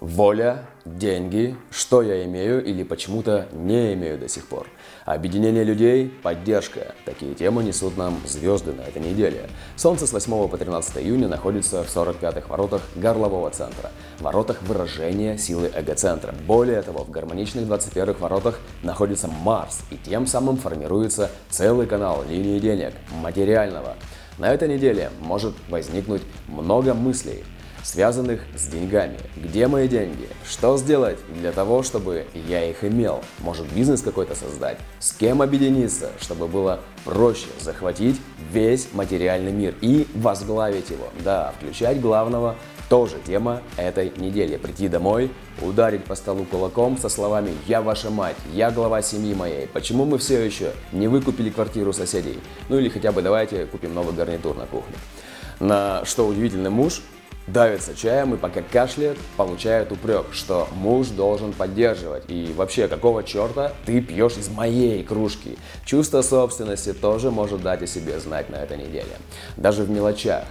Воля, деньги, что я имею или почему-то не имею до сих пор. Объединение людей, поддержка. Такие темы несут нам звезды на этой неделе. Солнце с 8 по 13 июня находится в 45-х воротах горлового центра, воротах выражения силы эгоцентра. Более того, в гармоничных 21-х воротах находится Марс, и тем самым формируется целый канал линии денег, материального. На этой неделе может возникнуть много мыслей, связанных с деньгами. Где мои деньги? Что сделать для того, чтобы я их имел? Может бизнес какой-то создать? С кем объединиться, чтобы было проще захватить весь материальный мир и возглавить его? Да, включать главного тоже тема этой недели. Прийти домой, ударить по столу кулаком со словами «Я ваша мать, я глава семьи моей, почему мы все еще не выкупили квартиру соседей?» Ну или хотя бы давайте купим новый гарнитур на кухне. На что удивительный муж давится чаем и пока кашляет, получает упрек, что муж должен поддерживать. И вообще, какого черта ты пьешь из моей кружки? Чувство собственности тоже может дать о себе знать на этой неделе. Даже в мелочах.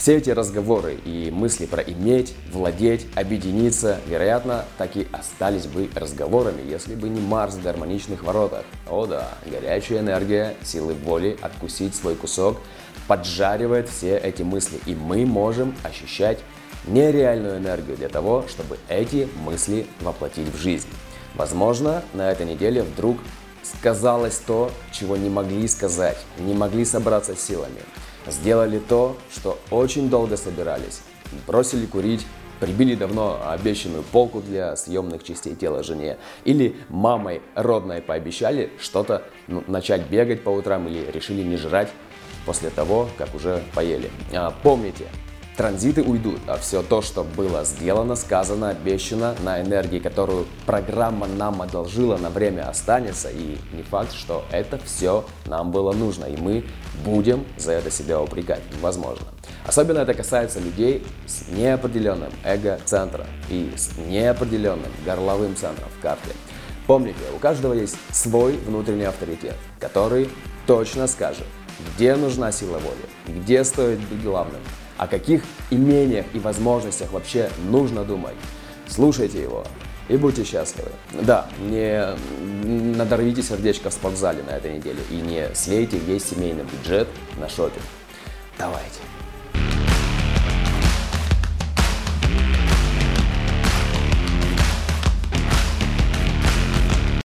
Все эти разговоры и мысли про иметь, владеть, объединиться, вероятно, так и остались бы разговорами, если бы не Марс в гармоничных воротах. О да, горячая энергия, силы воли откусить свой кусок поджаривает все эти мысли, и мы можем ощущать нереальную энергию для того, чтобы эти мысли воплотить в жизнь. Возможно, на этой неделе вдруг сказалось то, чего не могли сказать, не могли собраться силами. Сделали то, что очень долго собирались. Бросили курить, прибили давно обещанную полку для съемных частей тела жене. Или мамой родной пообещали что-то ну, начать бегать по утрам или решили не жрать после того, как уже поели. А, помните, Транзиты уйдут, а все то, что было сделано, сказано, обещано, на энергии, которую программа нам одолжила, на время останется. И не факт, что это все нам было нужно, и мы будем за это себя упрекать, возможно. Особенно это касается людей с неопределенным эго-центром и с неопределенным горловым центром в карте. Помните, у каждого есть свой внутренний авторитет, который точно скажет, где нужна сила воли, где стоит быть главным, о каких имениях и возможностях вообще нужно думать. Слушайте его и будьте счастливы. Да, не надорвите сердечко в спортзале на этой неделе и не слейте весь семейный бюджет на шопинг. Давайте.